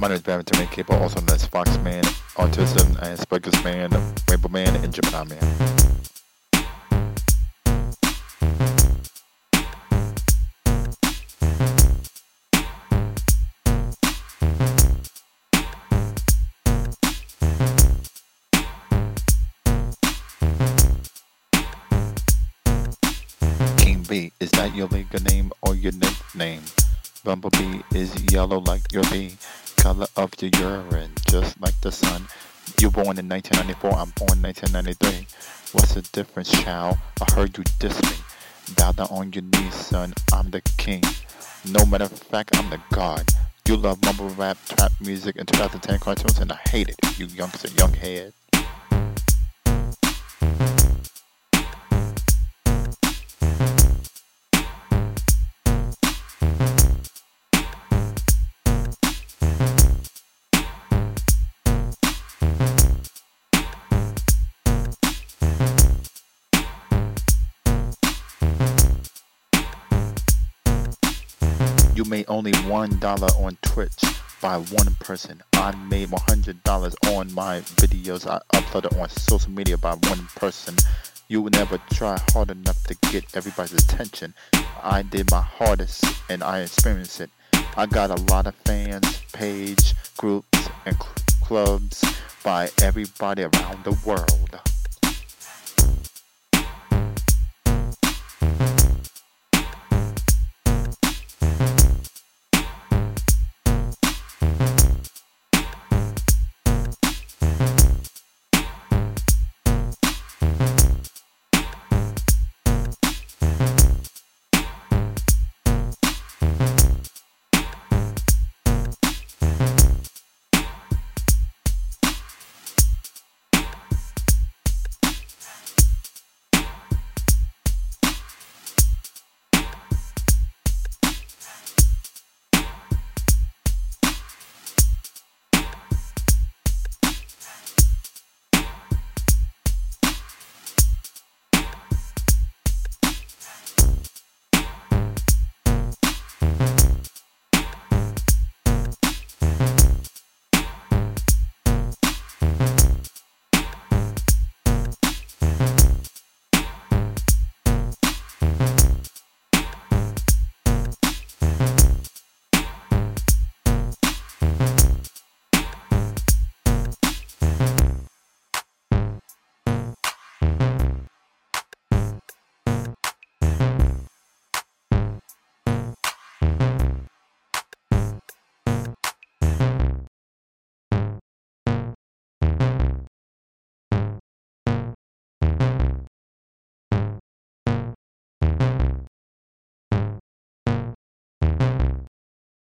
My name is Barrington Caple, also known as Foxman, Autism, Asperger's Man, Rainbow Man, and Gemini Man. Is that your legal name or your nickname? Bumblebee is yellow like your bee, color of your urine, just like the sun. You born in 1994, I'm born in 1993. What's the difference, child? I heard you diss me. Bow down on your knees, son. I'm the king. No matter of fact, I'm the god. You love mumble rap, trap music, and 2010 cartoons, and I hate it, you youngster, young head. You made only one dollar on Twitch by one person. I made one hundred dollars on my videos I uploaded on social media by one person. You would never try hard enough to get everybody's attention. I did my hardest and I experienced it. I got a lot of fans, page, groups, and cl- clubs by everybody around the world.